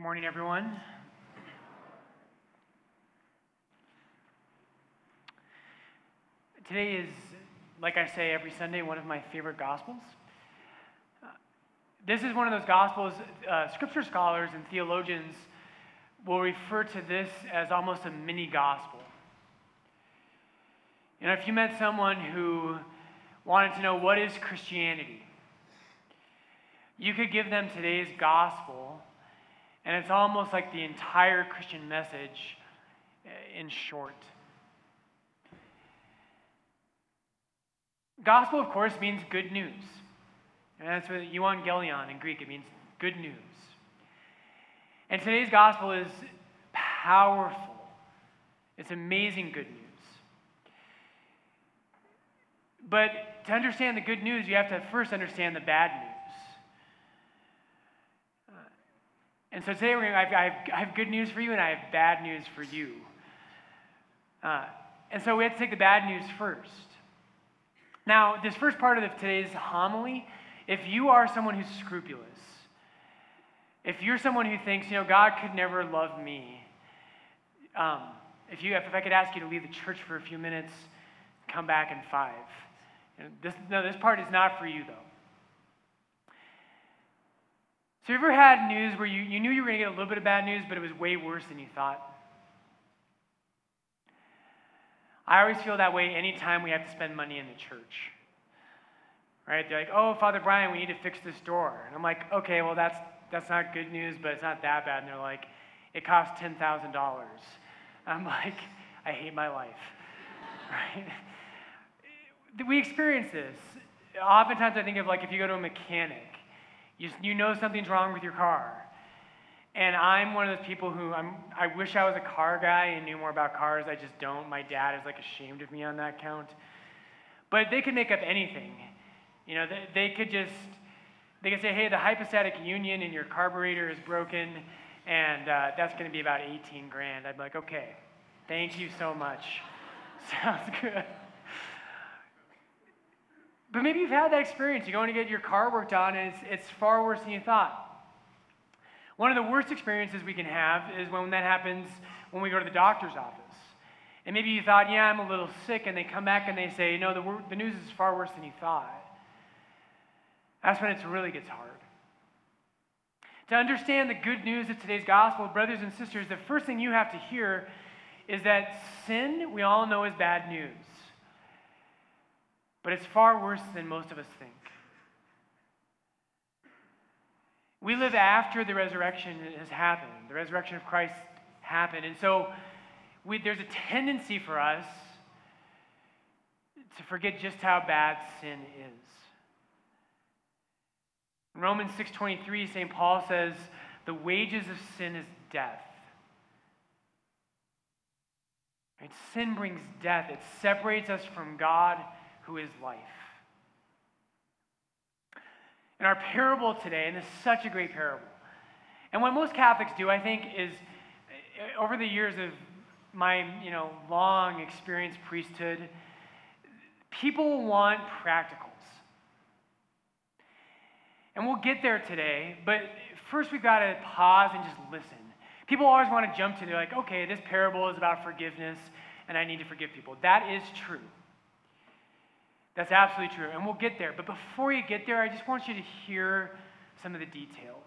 Good morning, everyone. Today is, like I say every Sunday, one of my favorite Gospels. This is one of those Gospels, uh, scripture scholars and theologians will refer to this as almost a mini Gospel. You know, if you met someone who wanted to know what is Christianity, you could give them today's Gospel and it's almost like the entire Christian message uh, in short. Gospel, of course, means good news. And that's what euangelion in Greek, it means good news. And today's gospel is powerful. It's amazing good news. But to understand the good news, you have to first understand the bad news. And so today gonna, I, have, I, have, I have good news for you and I have bad news for you. Uh, and so we have to take the bad news first. Now, this first part of today's homily, if you are someone who's scrupulous, if you're someone who thinks, you know, God could never love me, um, if, you, if I could ask you to leave the church for a few minutes, come back in five. this, no, this part is not for you, though. Have you ever had news where you, you knew you were going to get a little bit of bad news, but it was way worse than you thought? I always feel that way anytime we have to spend money in the church. Right? They're like, oh, Father Brian, we need to fix this door. And I'm like, okay, well, that's, that's not good news, but it's not that bad. And they're like, it costs $10,000. I'm like, I hate my life. Right? We experience this. Oftentimes, I think of like if you go to a mechanic you, you know something's wrong with your car. And I'm one of those people who I'm, I wish I was a car guy and knew more about cars. I just don't. My dad is like ashamed of me on that count. But they could make up anything. You know, they, they could just, they could say, hey, the hypostatic union in your carburetor is broken, and uh, that's going to be about 18 grand. I'd be like, okay, thank you so much. Sounds good. But maybe you've had that experience. You're going to get your car worked on, and it's, it's far worse than you thought. One of the worst experiences we can have is when that happens when we go to the doctor's office. And maybe you thought, yeah, I'm a little sick, and they come back and they say, no, the, the news is far worse than you thought. That's when it really gets hard. To understand the good news of today's gospel, brothers and sisters, the first thing you have to hear is that sin, we all know, is bad news. But it's far worse than most of us think. We live after the resurrection has happened. The resurrection of Christ happened. And so we, there's a tendency for us to forget just how bad sin is. In Romans 6:23, St. Paul says, "The wages of sin is death." Right? Sin brings death. It separates us from God who is life. In our parable today, and this is such a great parable, and what most Catholics do, I think, is uh, over the years of my you know long experience priesthood, people want practicals. And we'll get there today, but first we've got to pause and just listen. People always want to jump to, they're like, okay, this parable is about forgiveness, and I need to forgive people. That is true. That's absolutely true. And we'll get there. But before you get there, I just want you to hear some of the details.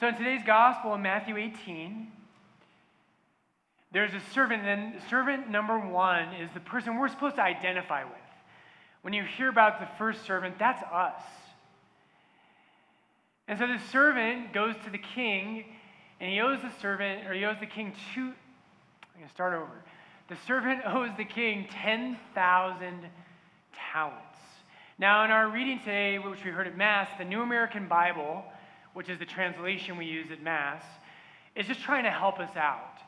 So in today's gospel in Matthew 18, there's a servant, and servant number one is the person we're supposed to identify with. When you hear about the first servant, that's us. And so the servant goes to the king, and he owes the servant, or he owes the king two. I'm going to start over the servant owes the king 10,000 talents. Now, in our reading today, which we heard at Mass, the New American Bible, which is the translation we use at Mass, is just trying to help us out.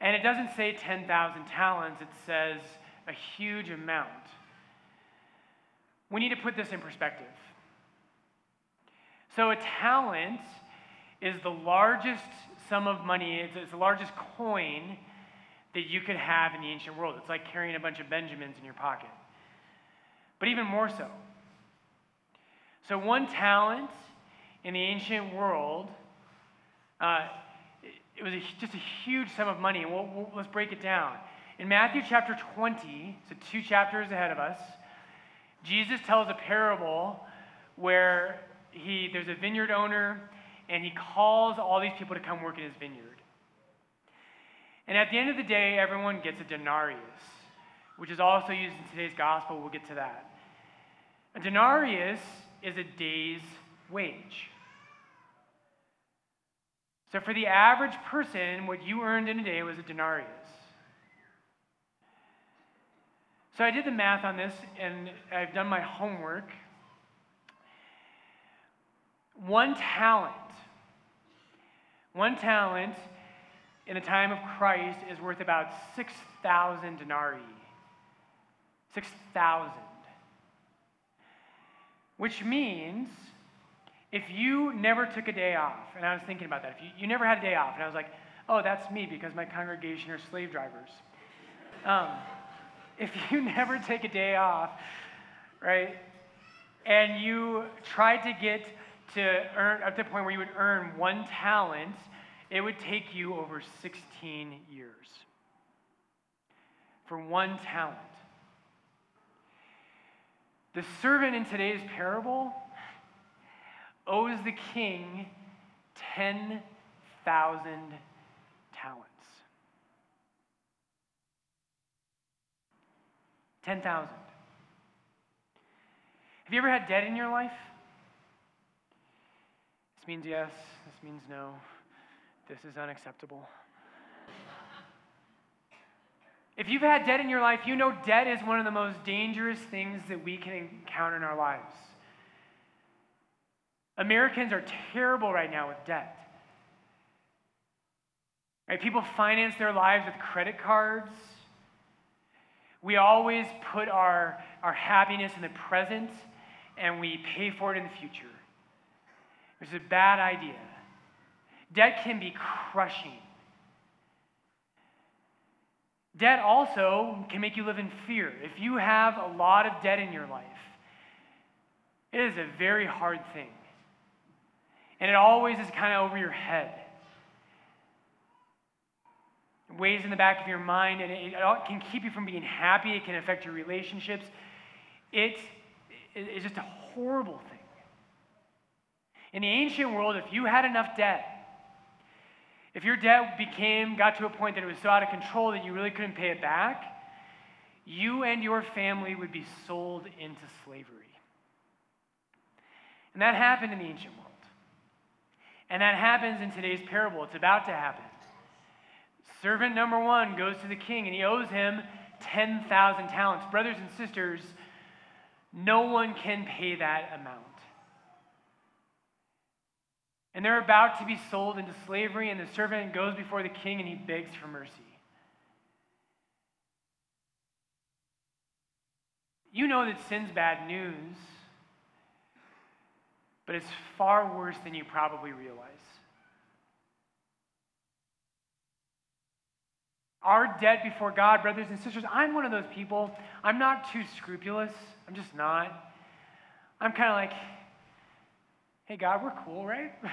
And it doesn't say 10,000 talents, it says a huge amount. We need to put this in perspective. So, a talent is the largest sum of money, it's the largest coin that you could have in the ancient world. It's like carrying a bunch of Benjamins in your pocket. But even more so. So, one talent in the ancient world, uh, it was a, just a huge sum of money. We'll, we'll, let's break it down. In Matthew chapter 20, so two chapters ahead of us, Jesus tells a parable where he, there's a vineyard owner and he calls all these people to come work in his vineyard. And at the end of the day, everyone gets a denarius, which is also used in today's gospel. We'll get to that. A denarius is a day's wage. So for the average person, what you earned in a day was a denarius. So I did the math on this and I've done my homework. One talent, one talent in the time of Christ is worth about 6,000 denarii. 6,000. Which means if you never took a day off, and I was thinking about that, if you, you never had a day off, and I was like, oh, that's me because my congregation are slave drivers. Um, if you never take a day off, right, and you tried to get to earn up to the point where you would earn one talent, it would take you over 16 years for one talent. The servant in today's parable owes the king 10,000 talents. 10,000. Have you ever had debt in your life? This means yes, this means no. This is unacceptable. If you've had debt in your life, you know debt is one of the most dangerous things that we can encounter in our lives. Americans are terrible right now with debt. Right? People finance their lives with credit cards. We always put our, our happiness in the present and we pay for it in the future, which is a bad idea. Debt can be crushing. Debt also can make you live in fear. If you have a lot of debt in your life, it is a very hard thing. And it always is kind of over your head. It weighs in the back of your mind, and it, it can keep you from being happy. It can affect your relationships. It is just a horrible thing. In the ancient world, if you had enough debt, if your debt became, got to a point that it was so out of control that you really couldn't pay it back, you and your family would be sold into slavery. And that happened in the ancient world. And that happens in today's parable. It's about to happen. Servant number one goes to the king and he owes him 10,000 talents. Brothers and sisters, no one can pay that amount. And they're about to be sold into slavery, and the servant goes before the king and he begs for mercy. You know that sin's bad news. But it's far worse than you probably realize. Our debt before God, brothers and sisters, I'm one of those people. I'm not too scrupulous. I'm just not. I'm kind of like, hey, God, we're cool, right?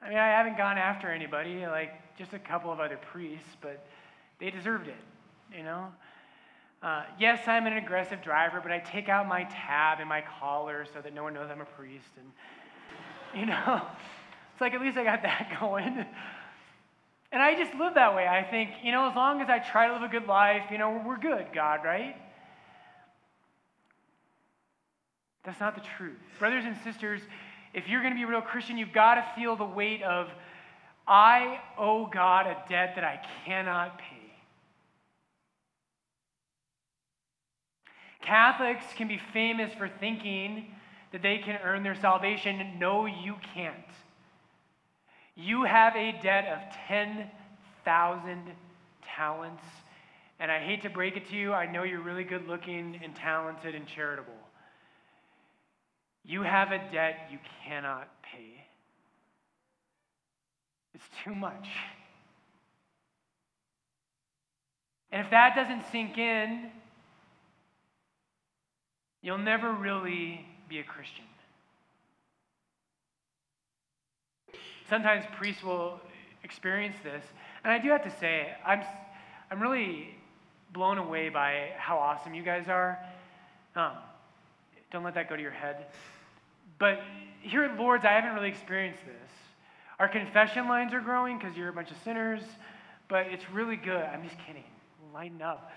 I mean, I haven't gone after anybody, like just a couple of other priests, but they deserved it, you know? Uh, yes, I'm an aggressive driver, but I take out my tab and my collar so that no one knows I'm a priest. And, you know, it's like at least I got that going. And I just live that way. I think, you know, as long as I try to live a good life, you know, we're good, God, right? That's not the truth. Brothers and sisters, if you're going to be a real Christian, you've got to feel the weight of, I owe God a debt that I cannot pay. Catholics can be famous for thinking that they can earn their salvation. No, you can't. You have a debt of 10,000 talents. And I hate to break it to you, I know you're really good looking and talented and charitable. You have a debt you cannot pay. It's too much. And if that doesn't sink in, you'll never really be a Christian. sometimes priests will experience this. And I do have to say, I'm, I'm really blown away by how awesome you guys are. Um, don't let that go to your head. But here at Lourdes, I haven't really experienced this. Our confession lines are growing because you're a bunch of sinners, but it's really good. I'm just kidding. Lighten up.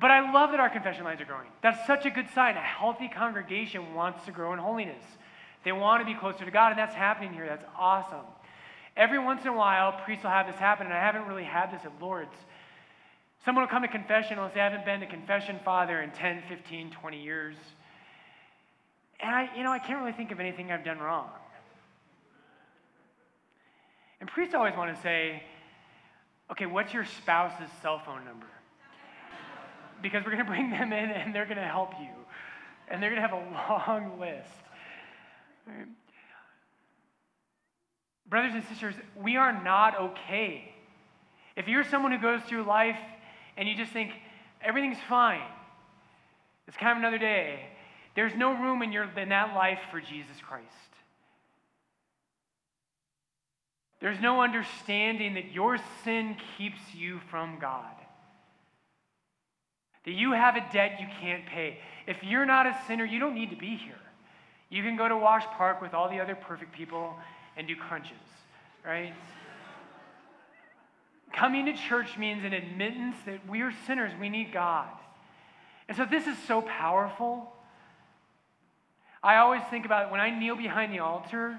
But I love that our confession lines are growing. That's such a good sign. A healthy congregation wants to grow in holiness. They want to be closer to God, and that's happening here. That's awesome. Every once in a while, priests will have this happen, and I haven't really had this at Lourdes. Someone will come to confession and say, I haven't been to confession, Father, in 10, 15, 20 years. And I, you know, I can't really think of anything I've done wrong. And priests always want to say, okay, what's your spouse's cell phone number? Because we're going to bring them in and they're going to help you. And they're going to have a long list. Brothers and sisters, we are not okay. If you're someone who goes through life and you just think everything's fine, it's kind of another day, there's no room in, your, in that life for Jesus Christ. There's no understanding that your sin keeps you from God. That you have a debt you can't pay. If you're not a sinner, you don't need to be here. You can go to Wash Park with all the other perfect people and do crunches, right? Coming to church means an admittance that we are sinners, we need God. And so this is so powerful. I always think about when I kneel behind the altar,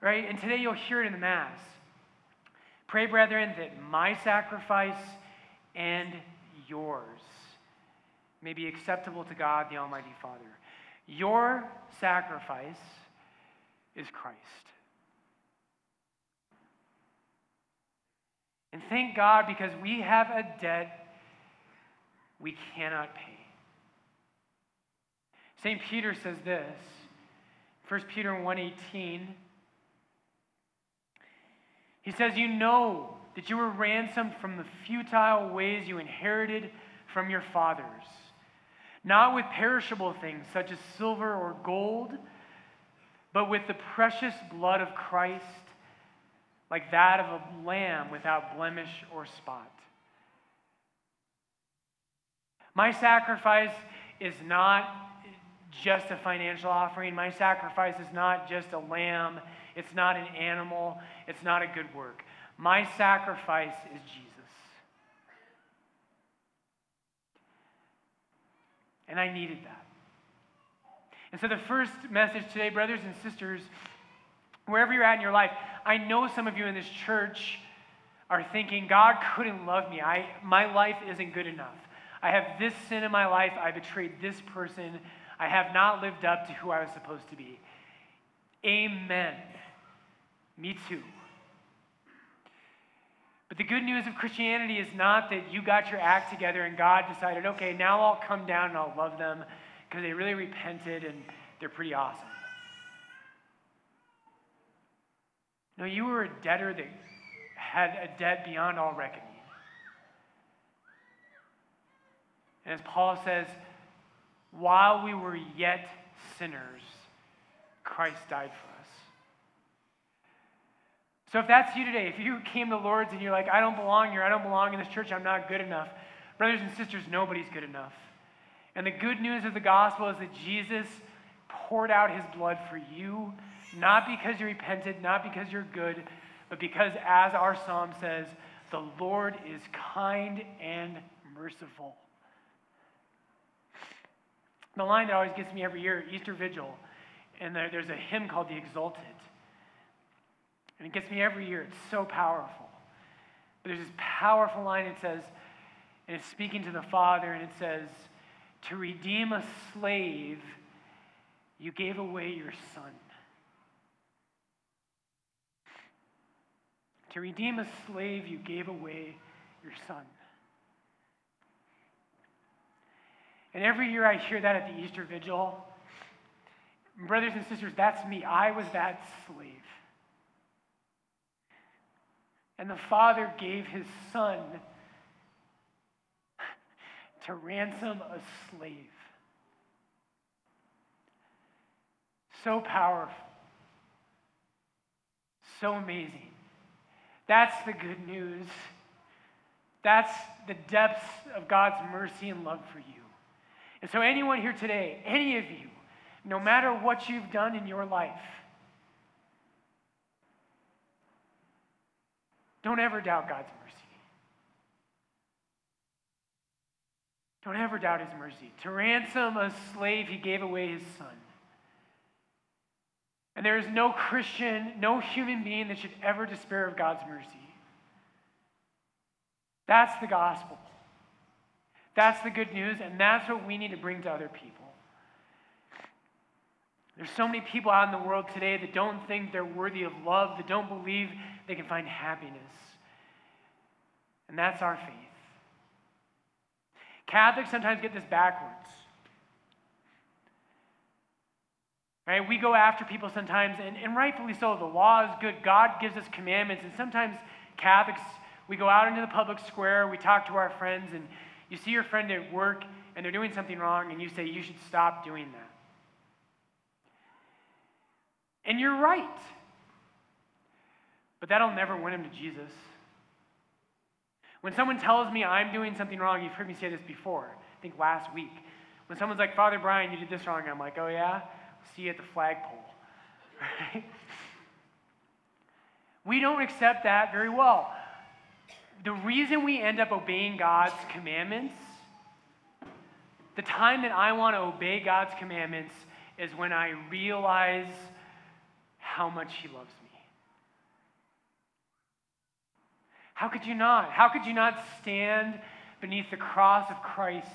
right? And today you'll hear it in the Mass. Pray, brethren, that my sacrifice and yours may be acceptable to God, the Almighty Father. Your sacrifice is Christ. And thank God because we have a debt we cannot pay. St. Peter says this, 1 Peter 1:18. He says, "You know that you were ransomed from the futile ways you inherited from your fathers." not with perishable things such as silver or gold, but with the precious blood of Christ, like that of a lamb without blemish or spot. My sacrifice is not just a financial offering. My sacrifice is not just a lamb. It's not an animal. It's not a good work. My sacrifice is Jesus. And I needed that. And so, the first message today, brothers and sisters, wherever you're at in your life, I know some of you in this church are thinking, God couldn't love me. I, my life isn't good enough. I have this sin in my life. I betrayed this person. I have not lived up to who I was supposed to be. Amen. Me too. But the good news of Christianity is not that you got your act together and God decided, okay, now I'll come down and I'll love them because they really repented and they're pretty awesome. No, you were a debtor that had a debt beyond all reckoning. And as Paul says, while we were yet sinners, Christ died for us. So if that's you today, if you came to the Lourdes and you're like, I don't belong here, I don't belong in this church, I'm not good enough, brothers and sisters, nobody's good enough. And the good news of the gospel is that Jesus poured out his blood for you, not because you repented, not because you're good, but because, as our psalm says, the Lord is kind and merciful. The line that always gets me every year, Easter Vigil, and there's a hymn called The Exsultet. And it gets me every year. It's so powerful. But there's this powerful line it says, and it's speaking to the Father, and it says, To redeem a slave, you gave away your son. To redeem a slave, you gave away your son. And every year I hear that at the Easter Vigil. Brothers and sisters, that's me. I was that slave. And the Father gave his Son to ransom a slave. So powerful. So amazing. That's the good news. That's the depths of God's mercy and love for you. And so, anyone here today, any of you, no matter what you've done in your life, don't ever doubt God's mercy. Don't ever doubt his mercy. To ransom a slave, he gave away his son. And there is no Christian, no human being that should ever despair of God's mercy. That's the gospel. That's the good news, and that's what we need to bring to other people. There's so many people out in the world today that don't think they're worthy of love, that don't believe they can find happiness. And that's our faith. Catholics sometimes get this backwards. Right? We go after people sometimes, and, and rightfully so. The law is good. God gives us commandments. And sometimes Catholics, we go out into the public square, we talk to our friends, and you see your friend at work and they're doing something wrong, and you say, You should stop doing that. And you're right. But that'll never win him to Jesus. When someone tells me I'm doing something wrong, you've heard me say this before, I think last week. When someone's like, Father Brian, you did this wrong, I'm like, oh yeah? See you at the flagpole. Right? We don't accept that very well. The reason we end up obeying God's commandments, the time that I want to obey God's commandments is when I realize how much He loves me. How could you not? How could you not stand beneath the cross of Christ?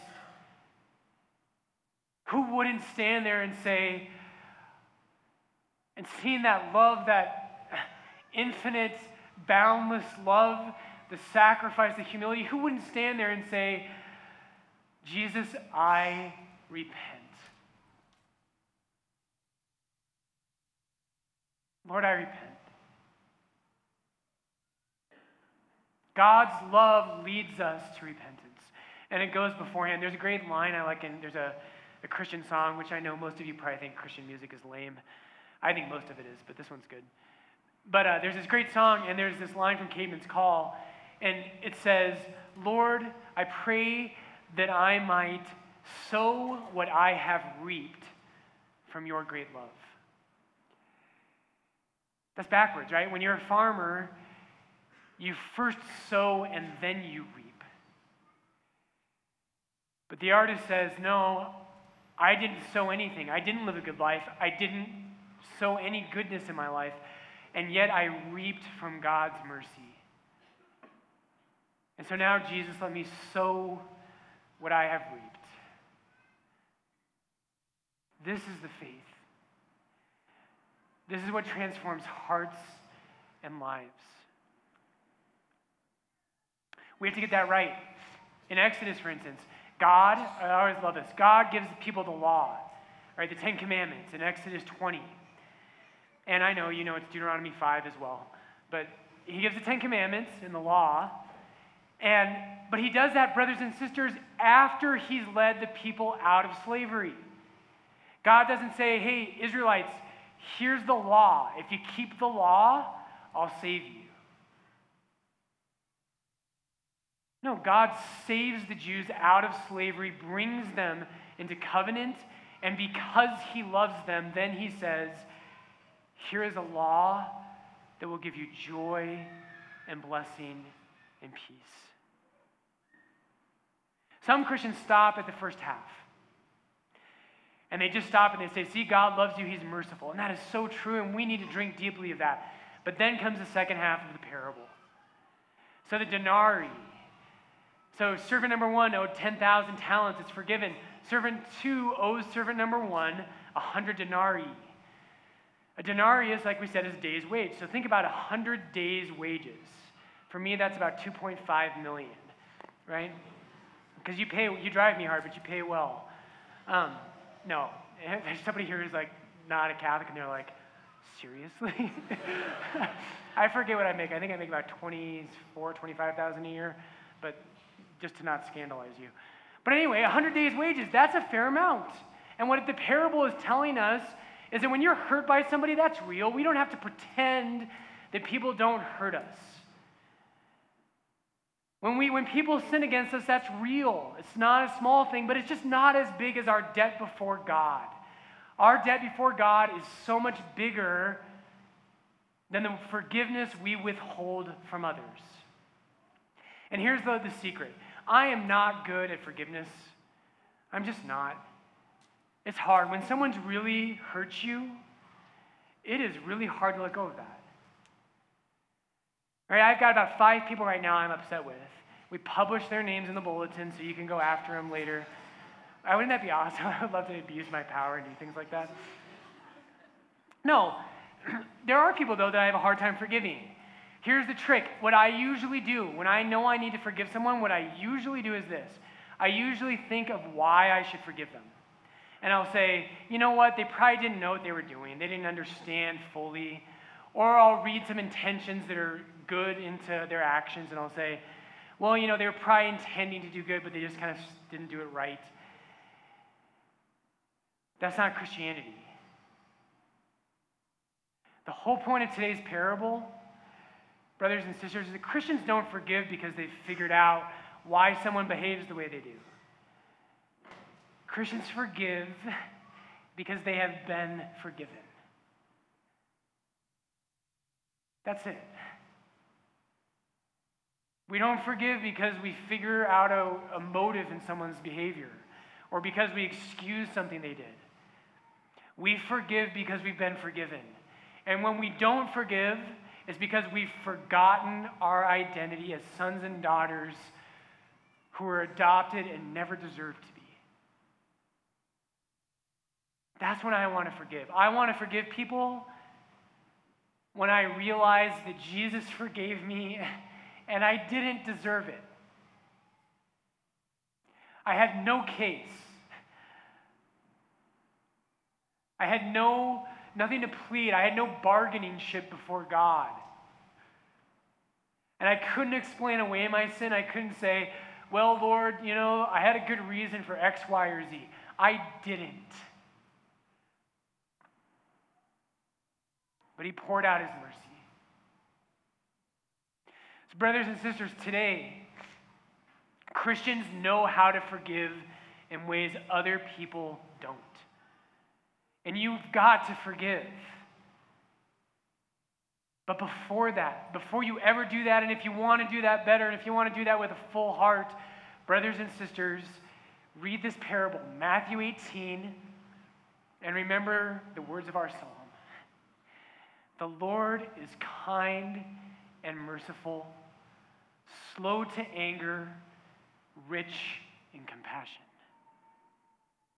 Who wouldn't stand there and say, and seeing that love, that infinite, boundless love, the sacrifice, the humility, who wouldn't stand there and say, Jesus, I repent? Lord, I repent. God's love leads us to repentance. And it goes beforehand. There's a great line I like, and there's a, a Christian song, which I know most of you probably think Christian music is lame. I think most of it is, but this one's good. But uh, there's this great song, and there's this line from Caedmon's Call, and it says, Lord, I pray that I might sow what I have reaped from your great love. That's backwards, right? When you're a farmer, you first sow and then you reap. But the artist says, No, I didn't sow anything. I didn't live a good life. I didn't sow any goodness in my life. And yet I reaped from God's mercy. And so now, Jesus, let me sow what I have reaped. This is the faith. This is what transforms hearts and lives. We have to get that right. In Exodus, for instance, God, I always love this, God gives people the law, right? The Ten Commandments in Exodus 20. And I know, you know, it's Deuteronomy 5 as well. But he gives the Ten Commandments in the law. And but he does that, brothers and sisters, after he's led the people out of slavery. God doesn't say, hey, Israelites, here's the law. If you keep the law, I'll save you. No, God saves the Jews out of slavery, brings them into covenant, and because he loves them, then he says, Here is a law that will give you joy and blessing and peace. Some Christians stop at the first half. And they just stop and they say, See, God loves you, He's merciful. And that is so true, and we need to drink deeply of that. But then comes the second half of the parable. So the denarii, so servant number one owed 10,000 talents, it's forgiven. Servant two owes servant number one 100 denarii. A denarius, like we said, is a day's wage. So think about 100 days' wages. For me, that's about 2.5 million, right? Because you pay, you drive me hard, but you pay well. Um, no, there's somebody here who's like not a Catholic, and they're like, seriously? I forget what I make. I think I make about 24, 25,000 a year, but just to not scandalize you. But anyway, 100 days' wages, that's a fair amount. And what the parable is telling us is that when you're hurt by somebody, that's real. We don't have to pretend that people don't hurt us. When, we, when people sin against us, that's real. It's not a small thing, but it's just not as big as our debt before God. Our debt before God is so much bigger than the forgiveness we withhold from others. And here's the, the secret I am not good at forgiveness. I'm just not. It's hard. When someone's really hurt you, it is really hard to let go of that. All right, I've got about five people right now I'm upset with. We publish their names in the bulletin so you can go after them later. I, wouldn't that be awesome? I would love to abuse my power and do things like that. No, there are people, though, that I have a hard time forgiving. Here's the trick. What I usually do when I know I need to forgive someone, what I usually do is this I usually think of why I should forgive them. And I'll say, you know what? They probably didn't know what they were doing, they didn't understand fully. Or I'll read some intentions that are good into their actions, and I'll say, well, you know, they were probably intending to do good, but they just kind of didn't do it right. That's not Christianity. The whole point of today's parable, brothers and sisters, is that Christians don't forgive because they've figured out why someone behaves the way they do. Christians forgive because they have been forgiven. That's it. We don't forgive because we figure out a, a, motive in someone's behavior or because we excuse something they did. We forgive because we've been forgiven. And when we don't forgive, it's because we've forgotten our identity as sons and daughters who are adopted and never deserved to be. That's when I want to forgive. I want to forgive people when I realized that Jesus forgave me and I didn't deserve it. I had no case. I had no nothing to plead. I had no bargaining chip before God. And I couldn't explain away my sin. I couldn't say, well, Lord, you know, I had a good reason for X, Y, or Z. I didn't. But He poured out His mercy. So, brothers and sisters, today, Christians know how to forgive in ways other people don't. And you've got to forgive. But before that, before you ever do that, and if you want to do that better, and if you want to do that with a full heart, brothers and sisters, read this parable, Matthew 18, and remember the words of our psalm. The Lord is kind and merciful, slow to anger, rich in compassion.